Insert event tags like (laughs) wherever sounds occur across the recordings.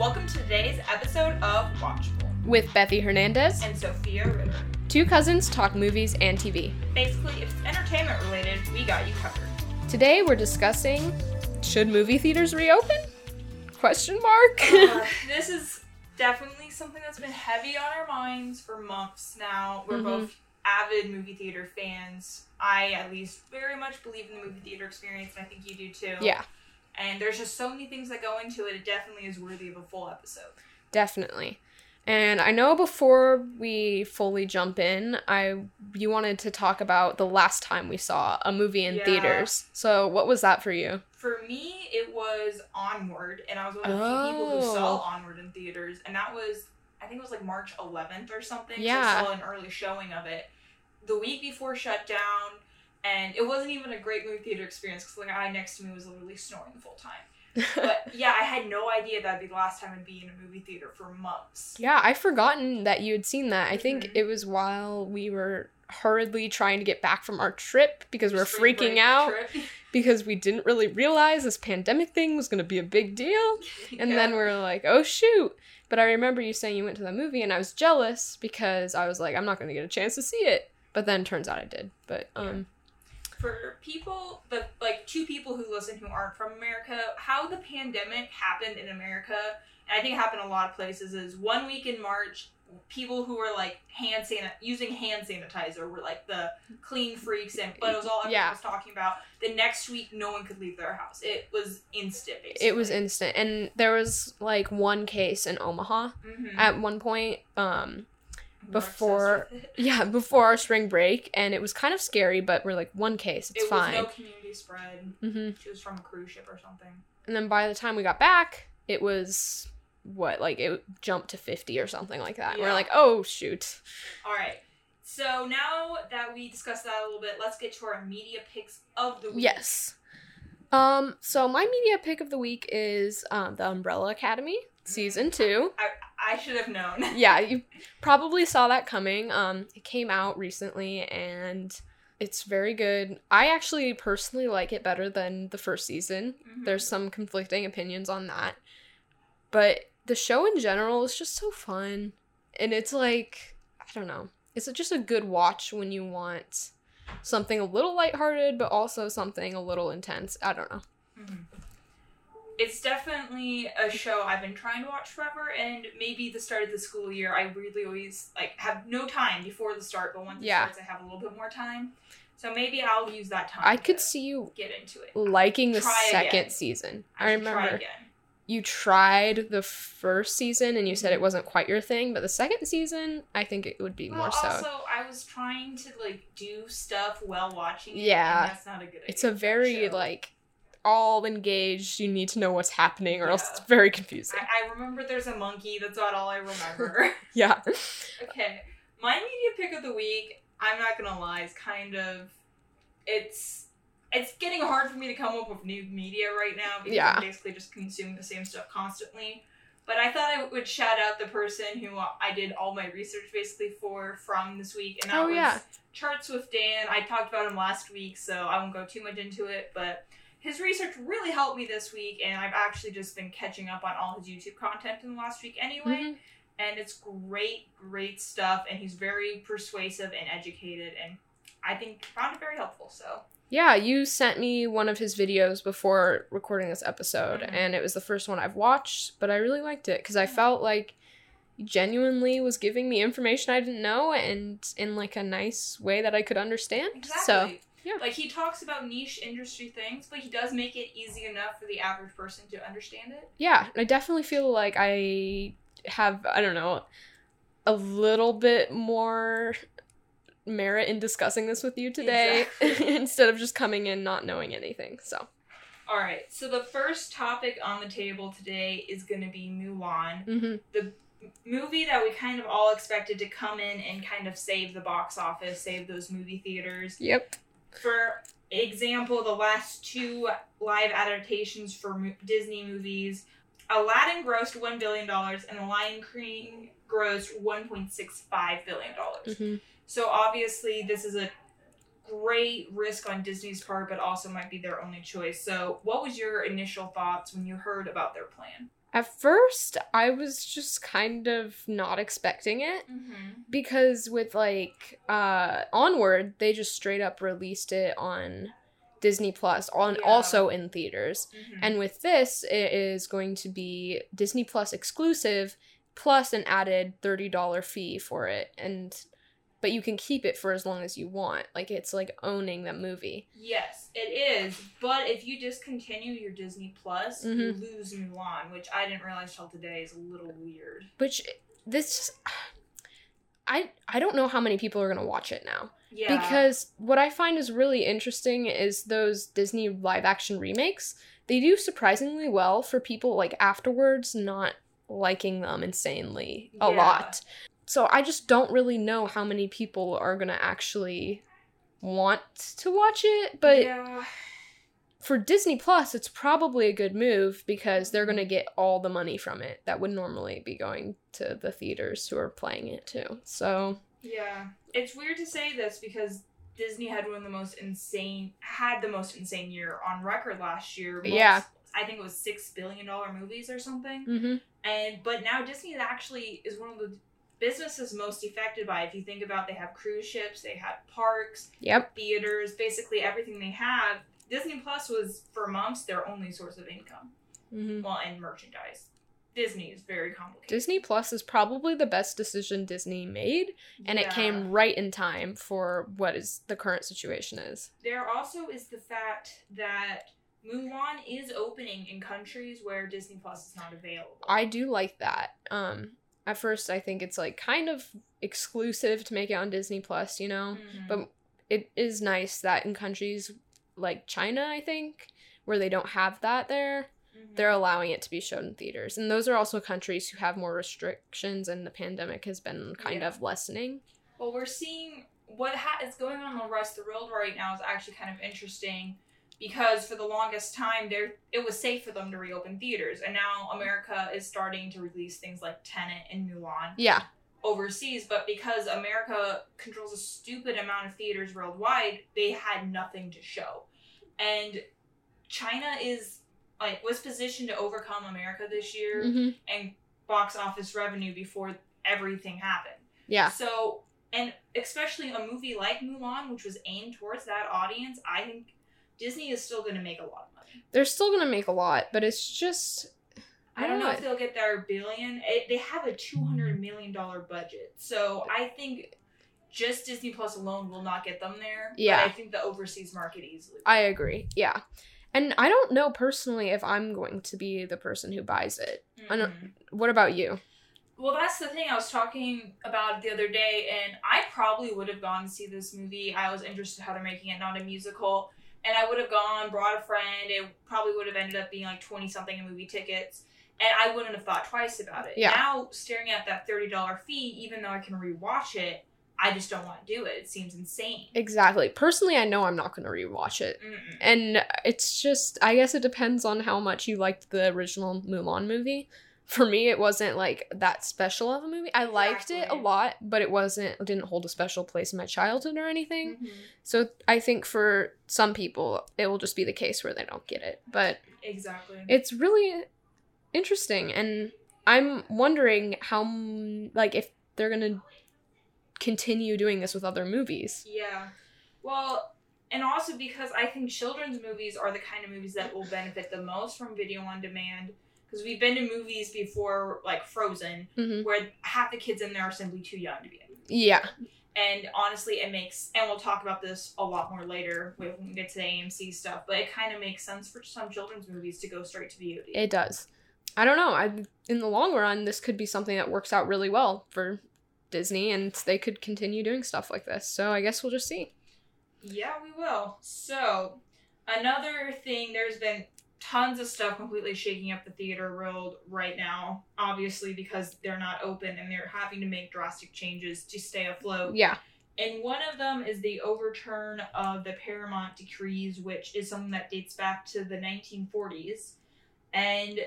Welcome to today's episode of Watchable with Bethy Hernandez. and Sophia Ritter. Two cousins talk movies and TV. Basically, if it's entertainment related, we got you covered. Today we're discussing should movie theaters reopen? Question mark. Uh, (laughs) this is definitely something that's been heavy on our minds for months now. We're Mhm. both avid movie theater fans. I, at least, very much believe in the movie theater experience, and I think you do too. yeah, And there's just so many things that go into it. It definitely is worthy of a full episode. definitely. And I know before we fully jump in, I you wanted to talk about the last time we saw a movie in Yeah. theaters. So what was that for you? For me, it was Onward, and I was one of the few people who Oh. saw Onward in theaters, and that was, I think it was like March 11th or something. so Yeah. I saw an early showing of it the week before shutdown, and it wasn't even a great movie theater experience because the guy next to me was literally snoring the full time. (laughs) But yeah, I had no idea that'd be the last time I'd be in a movie theater for months. yeah, I'd forgotten that you had seen that. I think Mhm. it was while we were hurriedly trying to get back from our trip because we we're freaking out (laughs) because we didn't really realize this pandemic thing was going to be a big deal. (laughs) And Yeah. then we are like, oh shoot. But I remember you saying you went to the movie and I was jealous because I was like, I'm not going to get a chance to see it. But then turns out I did. But um for people the like two people who listen who aren't from America, how the pandemic happened in America, and I think it happened in a lot of places, is one week in March, people who were like hand san- using hand sanitizer were like the clean freaks, and but it was all everyone Yeah. was talking about. The next week, no one could leave their house. It was instant. Basically. it was instant. And there was like one case in Omaha Mhm. at one point um before- obsessed with it. yeah, before our spring break and it was kind of scary, but we're like one case, it's it fine. was no community spread. mm-hmm. She was from a cruise ship or something. And then by the time we got back, it was what like it jumped to 50 or something like that. And We're like, "Oh, shoot." All right. So now that we discussed that a little bit, let's get to our media picks of the week. Yes. Um, so my media pick of the week is um, The Umbrella Academy, season two. I should have known. (laughs) Yeah, you probably saw that coming. Um, it came out recently and it's very good. I actually personally like it better than the first season. Mhm. There's some conflicting opinions on that. But the show in general is just so fun. And it's like, I don't know. It's just a good watch when you want something a little lighthearted, but also something a little intense. I don't know. Mhm. It's definitely a show I've been trying to watch forever, and maybe the start of the school year, I really always like have no time before the start, but once Yeah. it starts, I have a little bit more time. So maybe I'll use that time. I could see you get into it. liking the Try second again. season. I, I, remember again. you tried the first season and you said it mm-hmm. wasn't quite your thing, but the second season, I think it would be Well, more so. also, I was trying to like do stuff while watching it. Yeah. and that's not a good. it's a very like all engaged. You need to know what's happening, or else it's very confusing. I, I remember there's a monkey. That's about all I remember. (laughs) yeah. (laughs) okay, my media pick of the week. I'm not gonna lie, is kind of it's it's getting hard for me to come up with new media right now because Yeah. I'm basically just consuming the same stuff constantly. But I thought I would shout out the person who I did all my research basically for from this week, and that Oh, was yeah. Charts with Dan. I talked about him last week, so I won't go too much into it, but his research really helped me this week, and I've actually just been catching up on all his YouTube content in the last week anyway. Mhm. And it's great, great stuff, and he's very persuasive and educated, and I think found it very helpful. So Yeah, you sent me one of his videos before recording this episode, Mhm. and it was the first one I've watched, but I really liked it because I Mhm. felt like he genuinely was giving me information I didn't know and in like a nice way that I could understand. exactly. So, yeah. Like he talks about niche industry things, but he does make it easy enough for the average person to understand it. yeah, I definitely feel like I have, I don't know, a little bit more merit in discussing this with you today Exactly. (laughs) instead of just coming in not knowing anything. So, All right, so the first topic on the table today is going to be Mulan. hmm movie that we kind of all expected to come in and kind of save the box office, save those movie theaters. yep. For example, the last two live adaptations for mo- Disney movies, Aladdin grossed $1 billion and The Lion King grossed $1.65 billion. hmm So obviously, this is a great risk on Disney's part, but also might be their only choice. So, what was your initial thoughts when you heard about their plan? At first, I was just kind of not expecting it Mm-hmm. because with like uh Onward, they just straight up released it on Disney Plus, on Yeah. also in theaters. Mm-hmm. And with this, it is going to be Disney Plus exclusive plus an added $30 fee for it and but you can keep it for as long as you want. Like it's like owning the movie. Yes, it is. But if you discontinue your Disney Plus, you Mhm. lose Mulan, which I didn't realize till today is a little weird. Which this I I don't know how many people are going to watch it now. Yeah. Because what I find is really interesting is those Disney live action remakes. They do surprisingly well for people like afterwards not liking them insanely a Yeah. lot. So I just don't really know how many people are going to actually want to watch it, but yeah. for Disney Plus it's probably a good move because they're going to get all the money from it that would normally be going to the theaters who are playing it too. So, Yeah. It's weird to say this because Disney had one of the most insane had the most insane year on record last year. Most- Yeah. I think it was six billion dollar movies or something. mhm. And but now Disney actually is one of the businesses most affected by if you think about they have cruise ships, they have parks, Yep. theaters, basically everything they have. Disney Plus was for months their only source of income. Mhm. Well, and merchandise. Disney is very complicated. Disney Plus is probably the best decision Disney made, and it came right in time for what is the current situation is. There also is the fact that Mulan is opening in countries where Disney Plus is not available. I do like that. Um, at first, I think it's like kind of exclusive to make it on Disney Plus, you know. Mhm. But it is nice that in countries like China, I think, where they don't have that there, Mhm. they're allowing it to be shown in theaters. And those are also countries who have more restrictions, and the pandemic has been kind Yeah. of lessening. Well, we're seeing what ha- is going on in the rest of the world right now is actually kind of interesting because for the longest time there it was safe for them to reopen theaters. And now America is starting to release things like Tenet and Mulan Yeah, overseas. But because America controls a stupid amount of theaters worldwide they had nothing to show. And China is like was positioned to overcome America this year hmm and box office revenue before everything happened. Yeah, so, and especially a movie like Mulan, which was aimed towards that audience, I think Disney is still going to make a lot of money. they're still gonna make a lot, but it's just I don't know if they'll get their billion. It, they have a two hundred million dollar budget, so I think just Disney Plus alone will not get them there. Yeah. but I think the overseas market easily. will. I agree. Yeah. And I don't know personally if I'm going to be the person who buys it. Mhm. What about you? Well, that's the thing I was talking about the other day, and I probably would have gone to see this movie. I was interested how they're making it not a musical, and I would have gone, brought a friend. It probably would have ended up being like twenty something in movie tickets, and I wouldn't have thought twice about it. Yeah. Now, staring at that thirty dollar fee, even though I can rewatch it, I just don't want to do it. It seems insane. Exactly. Personally, I know I'm not going to rewatch it. Mm-mm. And it's just, I guess it depends on how much you liked the original Mulan movie. For me, it wasn't like that special of a movie. I liked it a lot, but it wasn't, it didn't hold a special place in my childhood or anything. Mhm. So I think for some people, it will just be the case where they don't get it. But Exactly. it's really interesting and i'm wondering how like if they're gonna continue doing this with other movies Yeah. Well, and also because I think children's movies are the kind of movies that will benefit the most from video on demand. Because we've been to movies before, like Frozen, hmm where half the kids in there are simply too young to be in. yeah And honestly, it makes, and we'll talk about this a lot more later when we get to the AMC stuff, but it kind of makes sense for some children's movies to go straight to VOD. it does i don't know I, in the long run this could be something that works out really well for disney and they could continue doing stuff like this so i guess we'll just see Yeah, we will. So, another thing, there's been tons of stuff completely shaking up the theater world right now, obviously, because they're not open and they're having to make drastic changes to stay afloat. yeah And one of them is the overturn of the Paramount decrees, which is something that dates back to the 1940s. And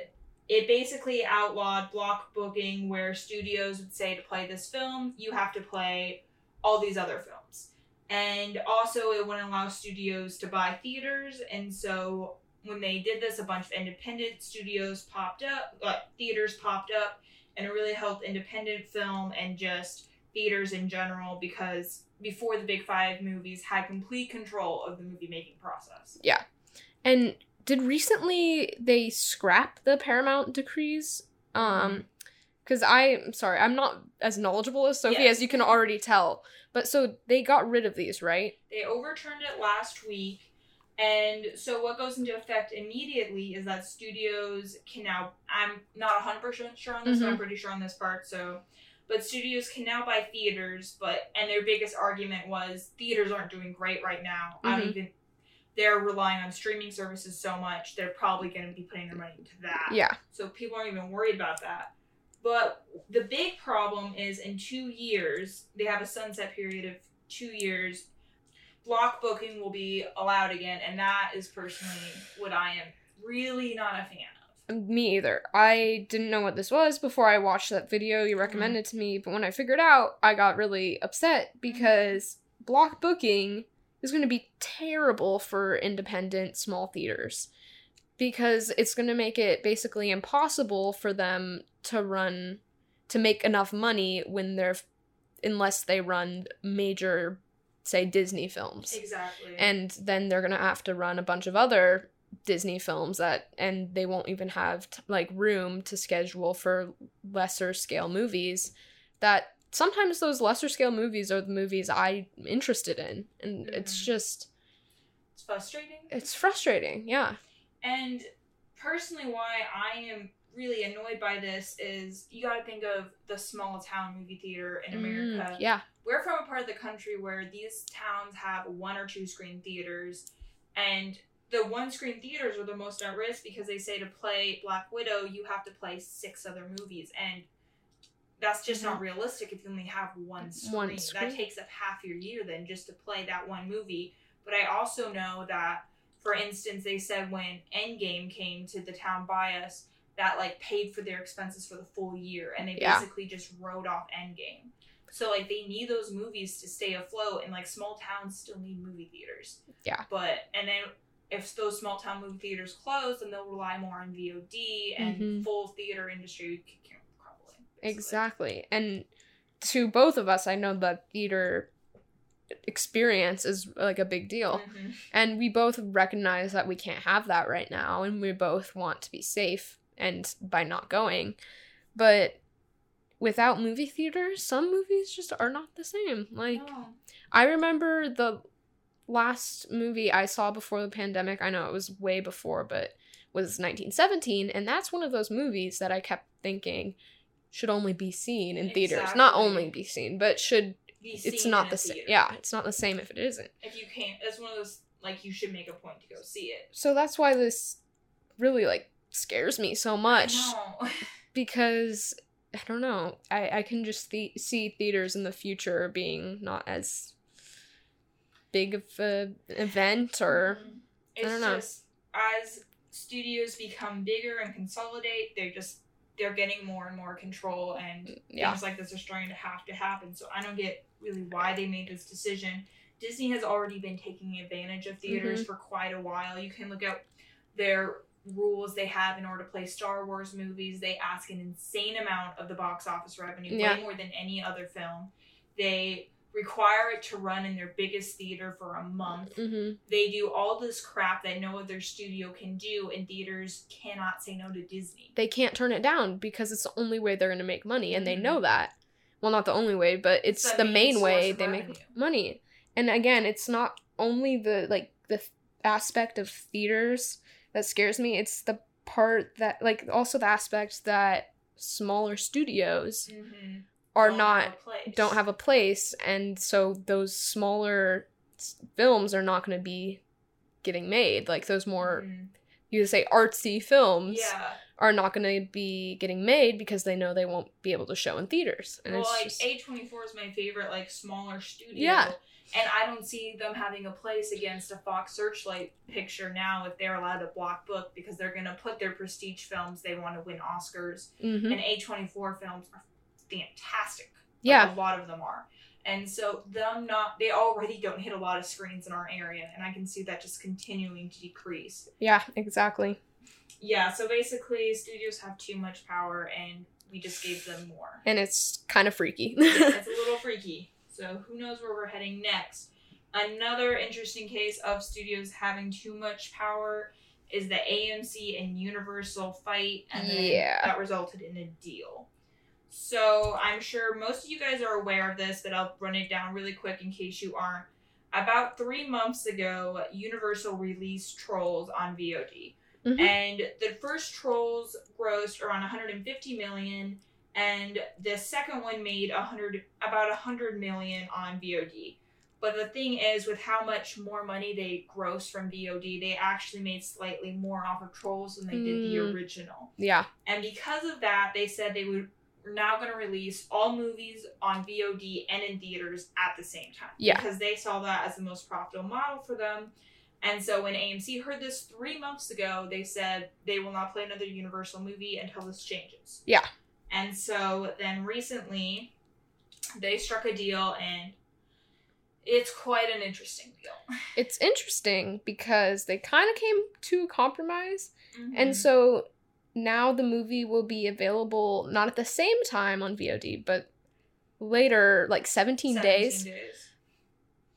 it basically outlawed block booking where studios would say to play this film, you have to play all these other films. And also, it wouldn't allow studios to buy theaters. And so, when they did this, a bunch of independent studios popped up, uh, theaters popped up, and it really helped independent film and just theaters in general because before the big five movies had complete control of the movie making process. Yeah. And did recently they scrap the Paramount decrees? Um cuz I'm sorry, I'm not as knowledgeable as Sophie Yeah. as you can already tell. But so they got rid of these, right? They overturned it last week. And so what goes into effect immediately is that studios can now I'm not 100% sure on this, but I'm pretty sure on this part. So but studios can now buy theaters, but and their biggest argument was theaters aren't doing great right now. I don't Mhm. even they're relying on streaming services so much, they're probably going to be putting their money into that. Yeah. So people aren't even worried about that. But the big problem is in two years, they have a sunset period of two years. Block booking will be allowed again, and that is personally what I am really not a fan of. Um, me either. I didn't know what this was before I watched that video you mm-hmm. recommended to me, but when I figured out, I got really upset mm-hmm. because block booking is going to be terrible for independent small theaters because it's going to make it basically impossible for them to run to make enough money when they're unless they run major say Disney films Exactly. and then they're gonna have to run a bunch of other disney films that and they won't even have t- like room to schedule for lesser scale movies that sometimes those lesser scale movies are the movies i'm interested in and it's Mhm. just it's frustrating. it's frustrating yeah And personally, why I am really annoyed by this is you got to think of the small town movie theater in America. Mm, yeah we're from a part of the country where these towns have one or two screen theaters and the one screen theaters are the most at risk because they say to play black widow you have to play six other movies and that's just not realistic if you only have one screen. Mm-hmm. One screen. that takes up half your year then just to play that one movie but i also know that for instance they said when endgame came to the town by us that like paid for their expenses for the full year and they Yeah. basically just wrote off endgame so like they need those movies to stay afloat, and like small towns still need movie theaters. Yeah. But and then if those small town movie theaters close, then they'll rely more on VOD, and Mhm. full theater industry crumbling. exactly and to both of us i know that theater experience is like a big deal Mhm. And we both recognize that we can't have that right now, and we both want to be safe and by not going. But without movie theaters, some movies just are not the same. Like, No. I remember the last movie I saw before the pandemic, I know it was way before, but was 1917, and that's one of those movies that I kept thinking should only be seen in theaters. Not only be seen, but should it's not the same. Yeah, it's not the same if it isn't. If you can't, it's one of those like you should make a point to go see it. so that's why this really like scares me so much No. (laughs) because I don't know. I I can just the- see theaters in the future being not as big of a event or. It's don't know. just as studios become bigger and consolidate, they're just they're getting more and more control and yeah. things like this are starting to have to happen. So I don't get really why they made this decision. Disney has already been taking advantage of theaters Mm-hmm. for quite a while. You can look at their rules they have in order to play Star Wars movies. They ask an insane amount of the box office revenue, Yeah. way more than any other film. They require it to run in their biggest theater for a month. Mhm. They do all this crap that no other studio can do, and theaters cannot say no to Disney. They can't turn it down because it's the only way they're going to make money and they Mhm. know that. Well, not the only way, but it's the the main way they revenue. make money. And again, it's not only the like the th- aspect of theaters that scares me, it's the part that like also the aspect that smaller studios Mm-hmm. are Don't not have don't have a place and so those smaller films are not going to be getting made like those more Mhm. you could say artsy films Yeah. are not going to be getting made because they know they won't be able to show in theaters and well, like just A twenty four is my favorite, like smaller studio. Yeah. And I don't see them having a place against a Fox Searchlight picture now if they're allowed to block book because they're gonna put their prestige films they want to win Oscars. Mhm. And A twenty four films are fantastic. Like, yeah a lot of them are. And so them not they already don't hit a lot of screens in our area and I can see that just continuing to decrease. Yeah, exactly. Yeah, so basically studios have too much power and we just gave them more. And it's kind of freaky. yeah, it's a (laughs) little freaky. So who knows where we're heading next. Another interesting case of studios having too much power is the AMC and Universal fight, and then Yeah. that resulted in a deal. So I'm sure most of you guys are aware of this, but I'll run it down really quick in case you aren't. About three months ago, Universal released Trolls on VOD, Mhm. and the first Trolls grossed around 150 million, and the second one made a 100 about a 100 million on VOD. But the thing is, with how much more money they grossed from VOD, they actually made slightly more off of Trolls than they did the Mm. original. yeah. And because of that, they said they would were now going to release all movies on VOD and in theaters at the same time. Yeah. Because they saw that as the most profitable model for them. And so when AMC heard this three months ago, they said they will not play another Universal movie until this changes. Yeah. And so then recently, they struck a deal, and it's quite an interesting deal. (laughs) It's interesting because they kind of came to a compromise. Mm-hmm. And so now the movie will be available not at the same time on VOD, but later, like 17, 17 days. days.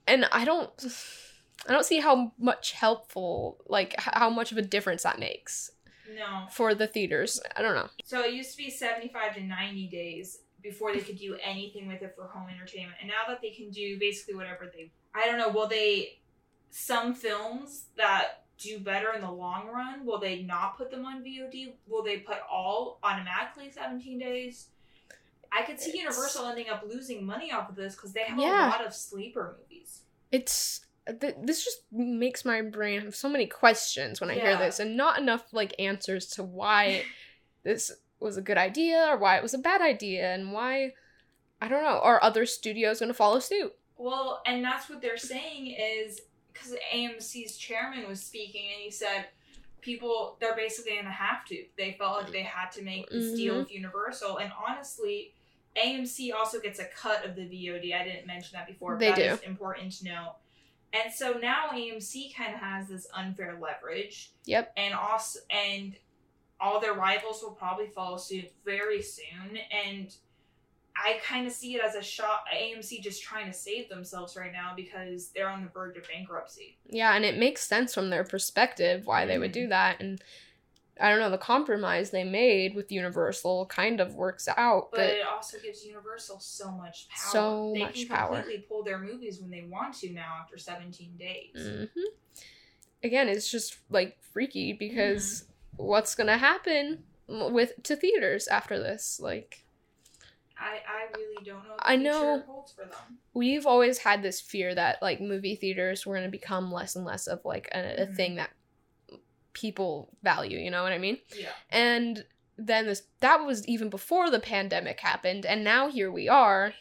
And I don't (sighs) I don't see how much helpful like how much of a difference that makes No. for the theaters. I don't know. So it used to be 75 to 90 days before they could do anything with it for home entertainment. And now that they can do basically whatever they I don't know, will they some films that do better in the long run, will they not put them on VOD? Will they put all automatically 17 days? I could see It's- Universal ending up losing money off of this because they have Yeah. a lot of sleeper movies. It's th- this just makes my brain have so many questions when I hear this and not enough like answers to why (laughs) this was a good idea or why it was a bad idea and why I don't know. Are other studios going to follow suit? Well, and that's what they're saying is because AMC's chairman was speaking and he said people they're basically going to have to. They felt like they had to make this deal Mhm. with Universal, and honestly, AMC also gets a cut of the VOD. I didn't mention that before. but They that do. important to know. And so now AMC kind of has this unfair leverage, Yep. and also and all their rivals will probably follow suit very soon, and I kind of see it as a shot. AMC just trying to save themselves right now because they're on the verge of bankruptcy. Yeah, and it makes sense from their perspective why they would do mm-hmm. that and I don't know, the compromise they made with Universal kind of works out, But, but it also gives Universal so much power. So they much can power. completely pull their movies when they want to now after 17 days. Mhm. Again, it's just like freaky because what's gonna happen with to theaters after this? Like I, I really don't know I know. holds for them. we've always had this fear that like movie theaters were gonna become less and less of like a, a Mhm. thing that people value. You know what I mean? Yeah. And then this that was even before the pandemic happened, and now here we are,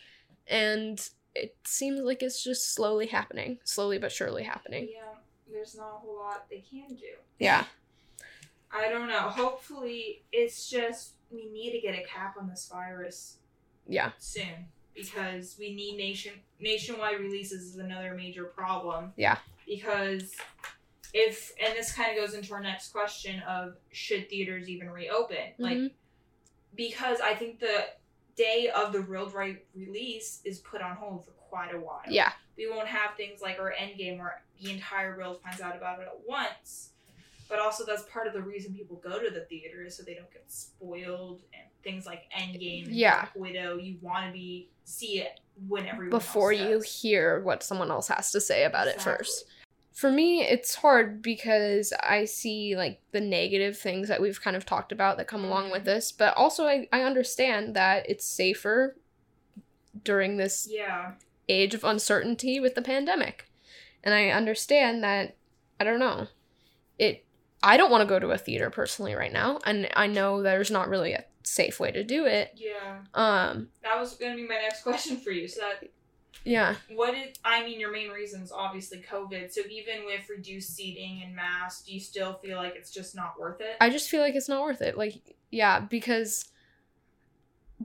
and it seems like it's just slowly happening, slowly but surely happening. Yeah. There's not a whole lot they can do. Yeah. I don't know. Hopefully, it's just we need to get a cap on this virus Yeah. soon because we need nation nationwide releases is another major problem. Yeah. Because if and this kind of goes into our next question of should theaters even reopen? Like Mhm. because I think the day of the real right release is put on hold for quite a while. Yeah. We won't have things like our Endgame where the entire world finds out about it at once. But also that's part of the reason people go to the theater is so they don't get spoiled and things like Endgame Yeah. Black Widow. You want to be see it when everyone Before you hear what someone else has to say about it first. For me, it's hard because I see like the negative things that we've kind of talked about that come along with Mhm. this, but also I, I understand that it's safer during this Yeah. age of uncertainty with the pandemic. And I understand that I don't know. It I don't want to go to a theater personally right now, and I know there's not really a safe way to do it. Yeah. Um That was gonna be my next question for you. So that yeah. what is I mean your main reasons obviously COVID. So even with reduced seating and masks, do you still feel like it's just not worth it? I just feel like it's not worth it. Like yeah, because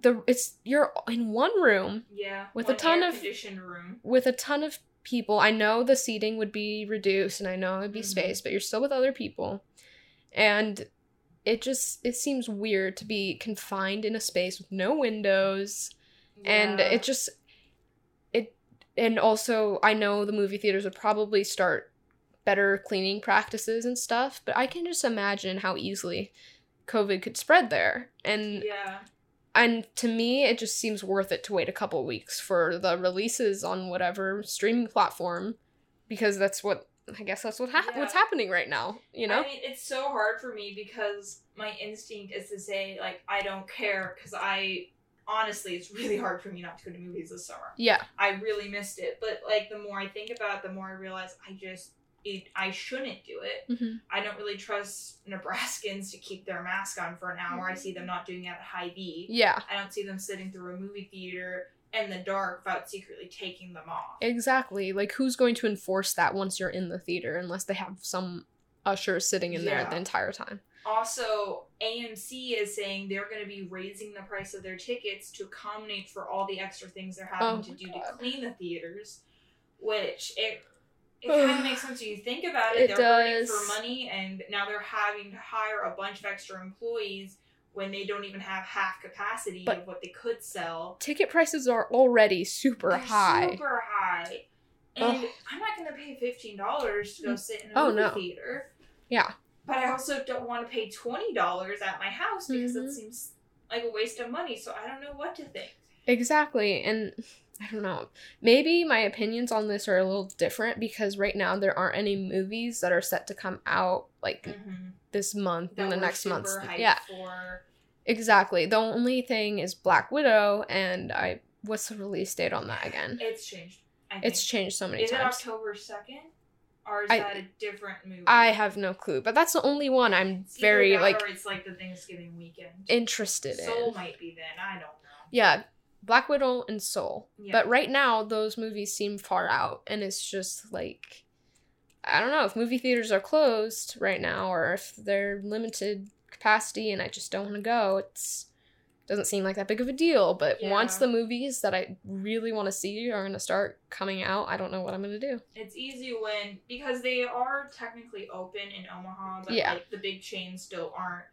the it's you're in one room Yeah. With a ton of- conditioned room. with a ton of people. I know the seating would be reduced and I know it'd be Mhm. space, but you're still with other people. And it just it seems weird to be confined in a space with no windows and it just and also I know the movie theaters would probably start better cleaning practices and stuff, but I can just imagine how easily COVID could spread there. And Yeah. and to me it just seems worth it to wait a couple weeks for the releases on whatever streaming platform because that's what I guess that's what ha- Yeah. what's happening right now, you know? I mean, it's so hard for me because my instinct is to say like I don't care because I honestly it's really hard for me not to go to movies this summer. yeah. I really missed it, but like the more I think about it, the more I realize I just it I shouldn't do it. hmm I don't really trust Nebraskans to keep their mask on for an hour. I see them not doing it at Hy-Vee. Yeah. I don't see them sitting through a movie theater in the dark without secretly taking them off. Exactly. Like who's going to enforce that once you're in the theater unless they have some usher sitting in there the entire time. Also, AMC is saying they're going to be raising the price of their tickets to accommodate for all the extra things they're having Oh to do God. to clean the theaters, which it it (sighs) kind of makes sense when you think about it. It they're hurting does. for money, and now they're having to hire a bunch of extra employees when they don't even have half capacity But- of what they could sell. Ticket prices are already super They're high. Super high. And Ugh. I'm not going to pay fifteen dollars to go mm. sit in a Oh, movie no. theater. Yeah. But I also don't want to pay twenty dollars at my house because Mhm. it seems like a waste of money. So I don't know what to think. Exactly. And I don't know. Maybe my opinions on this are a little different because right now there aren't any movies that are set to come out like this month That and the next month. Yeah. For Exactly. The only thing is Black Widow and I what's the release date on that again? it's changed. It's changed so many times. Is it. October second, or is I- that a different movie? I have no clue, but that's the only one I'm It's very like or it's like the Thanksgiving weekend. interested Soul in. might be then. I don't know. Yeah, Black Widow and Soul. Yeah. But right now those movies seem far out and it's just like I don't know if movie theaters are closed right now or if they're limited capacity and I just don't want to go. It's doesn't seem like that big of a deal, but once the movies that I really want to see are going to start coming out, I don't know what I'm going to do. It's easy when because they are technically open in Omaha, but Yeah. like the big chains still aren't.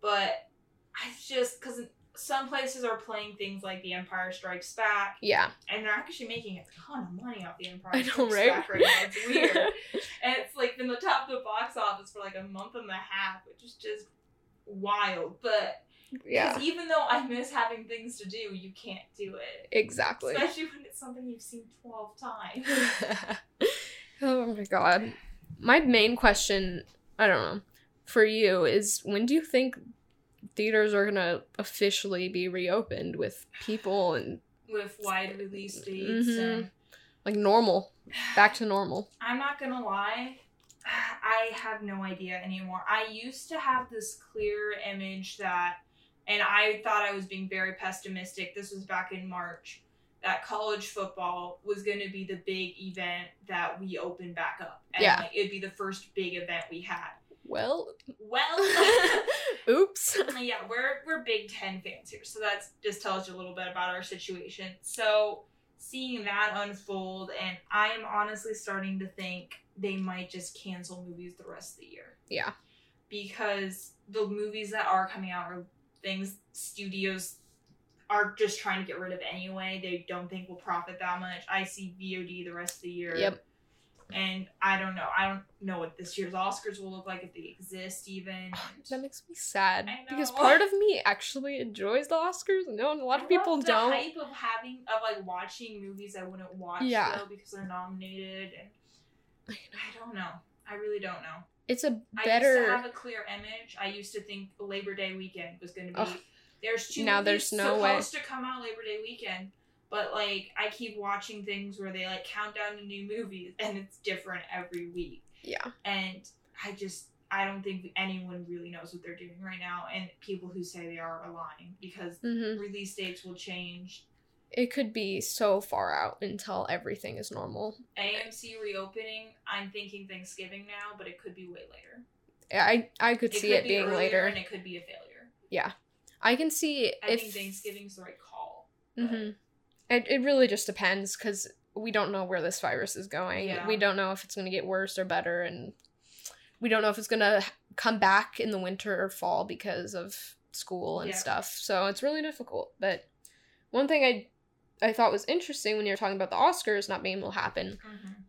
But I just because some places are playing things like The Empire Strikes Back, Yeah. and they're actually making a ton of money off The Empire I know, Strikes right? Back right now. It's (laughs) weird, and it's like been the top of the box office for like a month and a half, which is just wild. But yeah. because even though I miss having things to do, you can't do it. Exactly. Especially when it's something you've seen 12 times. (laughs) oh my god. My main question, I don't know, for you is when do you think theaters are gonna officially be reopened with people and with wide release dates Mhm. and like normal, back to normal? I'm not gonna lie, (sighs) I have no idea anymore. I used to have this clear image that, and I thought I was being very pessimistic. This was back in March. That college football was going to be the big event that we opened back up. And Yeah. like, it'd be the first big event we had. Well, Well, (laughs) (laughs) oops. yeah, we're we're Big Ten fans here, so that's just tells you a little bit about our situation. So seeing that unfold, and I am honestly starting to think they might just cancel movies the rest of the year Yeah. because the movies that are coming out are things studios are just trying to get rid of anyway. They don't think will profit that much. I see VOD the rest of the year. Yep. And I don't know. I don't know what this year's Oscars will look like if they exist even. (sighs) That makes me sad I because part of me actually enjoys the Oscars. No, and a lot of people love don't. The hype of having of like watching movies I wouldn't watch Yeah. though because they're nominated, and I don't know. I really don't know. It's a I used to have a clear image. I used to think Labor Day weekend was going to be. Ugh. There's two Now there's no way. supposed to come out Labor Day weekend, but like I keep watching things where they like count down to new movies, and it's different every week. Yeah. And I just I don't think anyone really knows what they're doing right now, and people who say they are are lying because hmm release dates will change. It could be so far out until everything is normal. AMC reopening, I'm thinking Thanksgiving now, but it could be way later. I I could see could it be being later. and it could be a failure. Yeah, I can see I if think Thanksgiving's the right call. hmm It it really just depends because we don't know where this virus is going. Yeah. We don't know if it's going to get worse or better, and we don't know if it's going to come back in the winter or fall because of school and Yeah. stuff. So it's really difficult. But one thing I I thought was interesting when you were talking about the Oscars not being able to happen,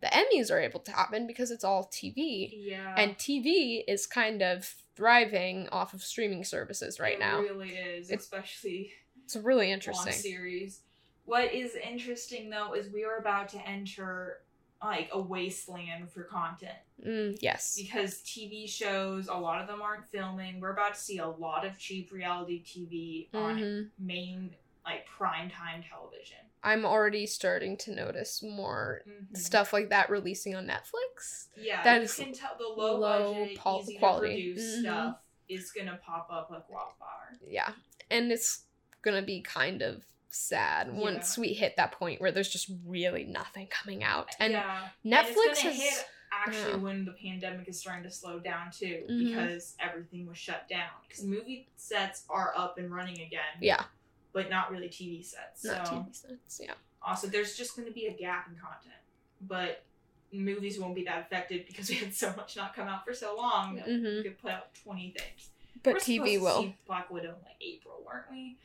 the Emmys are able to happen because it's all TV. Yeah. And TV is kind of thriving off of streaming services right it now. It really is, It's especially It's really interesting. series. What is interesting though is we are about to enter like a wasteland for content Mm, yes. because TV shows, a lot of them aren't filming. We're about to see a lot of cheap reality TV on Mhm. main like prime time television. I'm already starting to notice more Mhm. stuff like that releasing on Netflix. Yeah, that you is can tell the low, low budget, pol- easy quality. to produce Mhm. stuff is gonna pop up like wildfire. Yeah. And it's gonna be kind of sad once we hit that point where there's just really nothing coming out. And yeah. Netflix and it's gonna has hit actually yeah. when the pandemic is starting to slow down too Mhm. because everything was shut down because movie sets are up and running again yeah, but not really tv sets not so TV sets. Yeah. also there's just going to be a gap in content but movies won't be that affected because (laughs) we had so much not come out for so long that we Mhm. could put out 20 things But We're TV will. see black widow in like april weren't we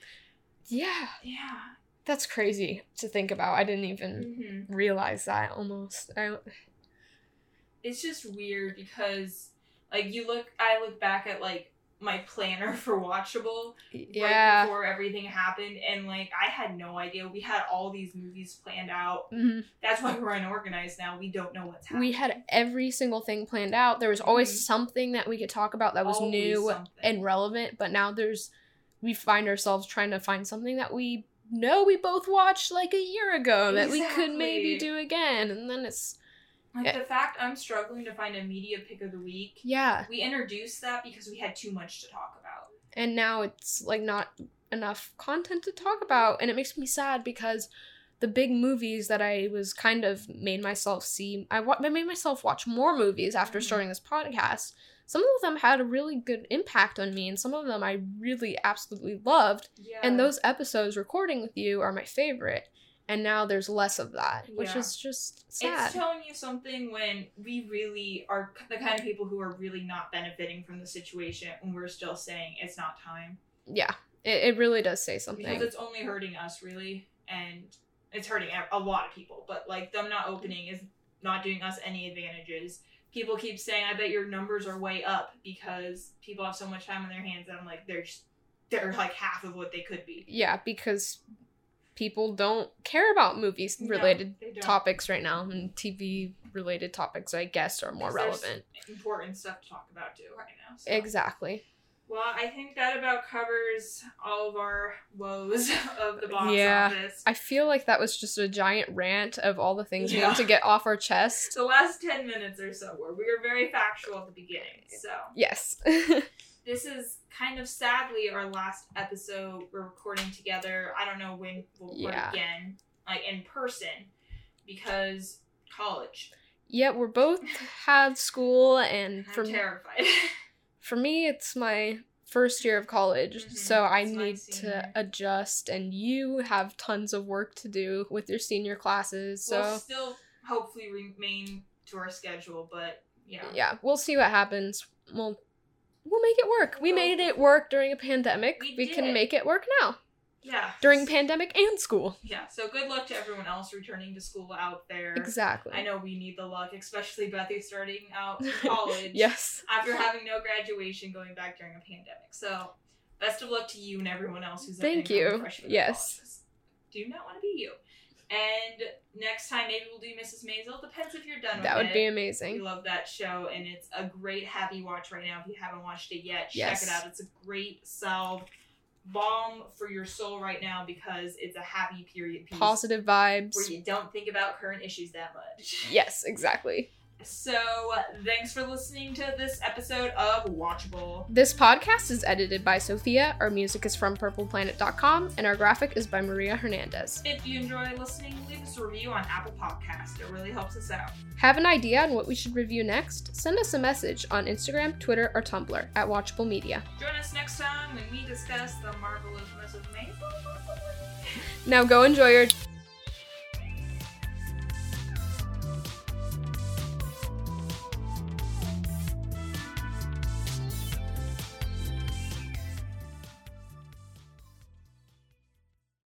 Yeah. yeah That's crazy to think about. I didn't even hmm realize that almost. I, it's just weird because like you look i look back at like my planner for watchable right before everything happened and like i had no idea we had all these movies planned out Mhm. that's why we're unorganized now we don't know what's happening We had every single thing planned out. There was always Mhm. something that we could talk about that was Always new something. and relevant, but now there's we find ourselves trying to find something that we know we both watched like a year ago that we could maybe do again and then it's like the fact i'm struggling to find a media pick of the week yeah. we introduced that because we had too much to talk about. And now it's like not enough content to talk about and it makes me sad because the big movies that I was kind of made myself see I, wa- I made myself watch more movies after Mhm. starting this podcast. Some of them had a really good impact on me and some of them I really absolutely loved. Yeah. and those episodes recording with you are my favorite and now there's less of that which is just sad It's telling you something when we really are the kind of people who are really not benefiting from the situation and we're still saying it's not time. yeah it, it really does say something Because it's only hurting us, really. And it's hurting a- a lot of people. But, like, them not opening is not doing us any advantages. People keep saying, I bet your numbers are way up because people have so much time on their hands. And I'm like, they're just, they're like half of what they could be. yeah because people don't care about movies related don't. topics right now and tv related topics i guess are more relevant Important stuff to talk about, too, right now. So. exactly Well, I think that about covers all of our woes (laughs) of the box Yeah. office. i feel like that was just a giant rant of all the things we Yeah. need to get off our chest the last 10 minutes or so were we were very factual at the beginning. So, yes (laughs) this is kind of sadly our last episode we're recording together. I don't know when we'll record Yeah. again, like in person, because college. yeah we're both (laughs) have school and I'm for terrified. For me it's my first year of college Mhm, so i it's need to adjust and you have tons of work to do with your senior classes so we'll still hopefully remain to our schedule, but yeah. yeah we'll see what happens. We'll we'll make it work. We made it work during a pandemic. We we, can make it work now Yeah. during pandemic and school Yeah, so good luck to everyone else returning to school out there. exactly I know we need the luck, especially Bethy starting out (laughs) college. yes After having no graduation going back during a pandemic. So, best of luck to you and everyone else who's Thank you. Yes. Do not want to be you. And next time maybe we'll do Mrs. Maisel. Depends if you're done that with would be it. We amazing love that show, and it's a great happy watch right now. If you haven't watched it yet, Yes. check it out. It's a great salve, balm for your soul right now because it's a happy period piece positive vibes where you don't think about current issues that much. yes exactly So, thanks for listening to this episode of Watchable. This podcast is edited by Sophia, our music is from purpleplanet.com, and our graphic is by Maria Hernandez. If you enjoy listening, leave us a review on Apple Podcast. It really helps us out. Have an idea on what we should review next? Send us a message on Instagram, Twitter, or Tumblr at Watchable Media. Join us next time when we discuss the marvelousness of Maisel. Now go enjoy your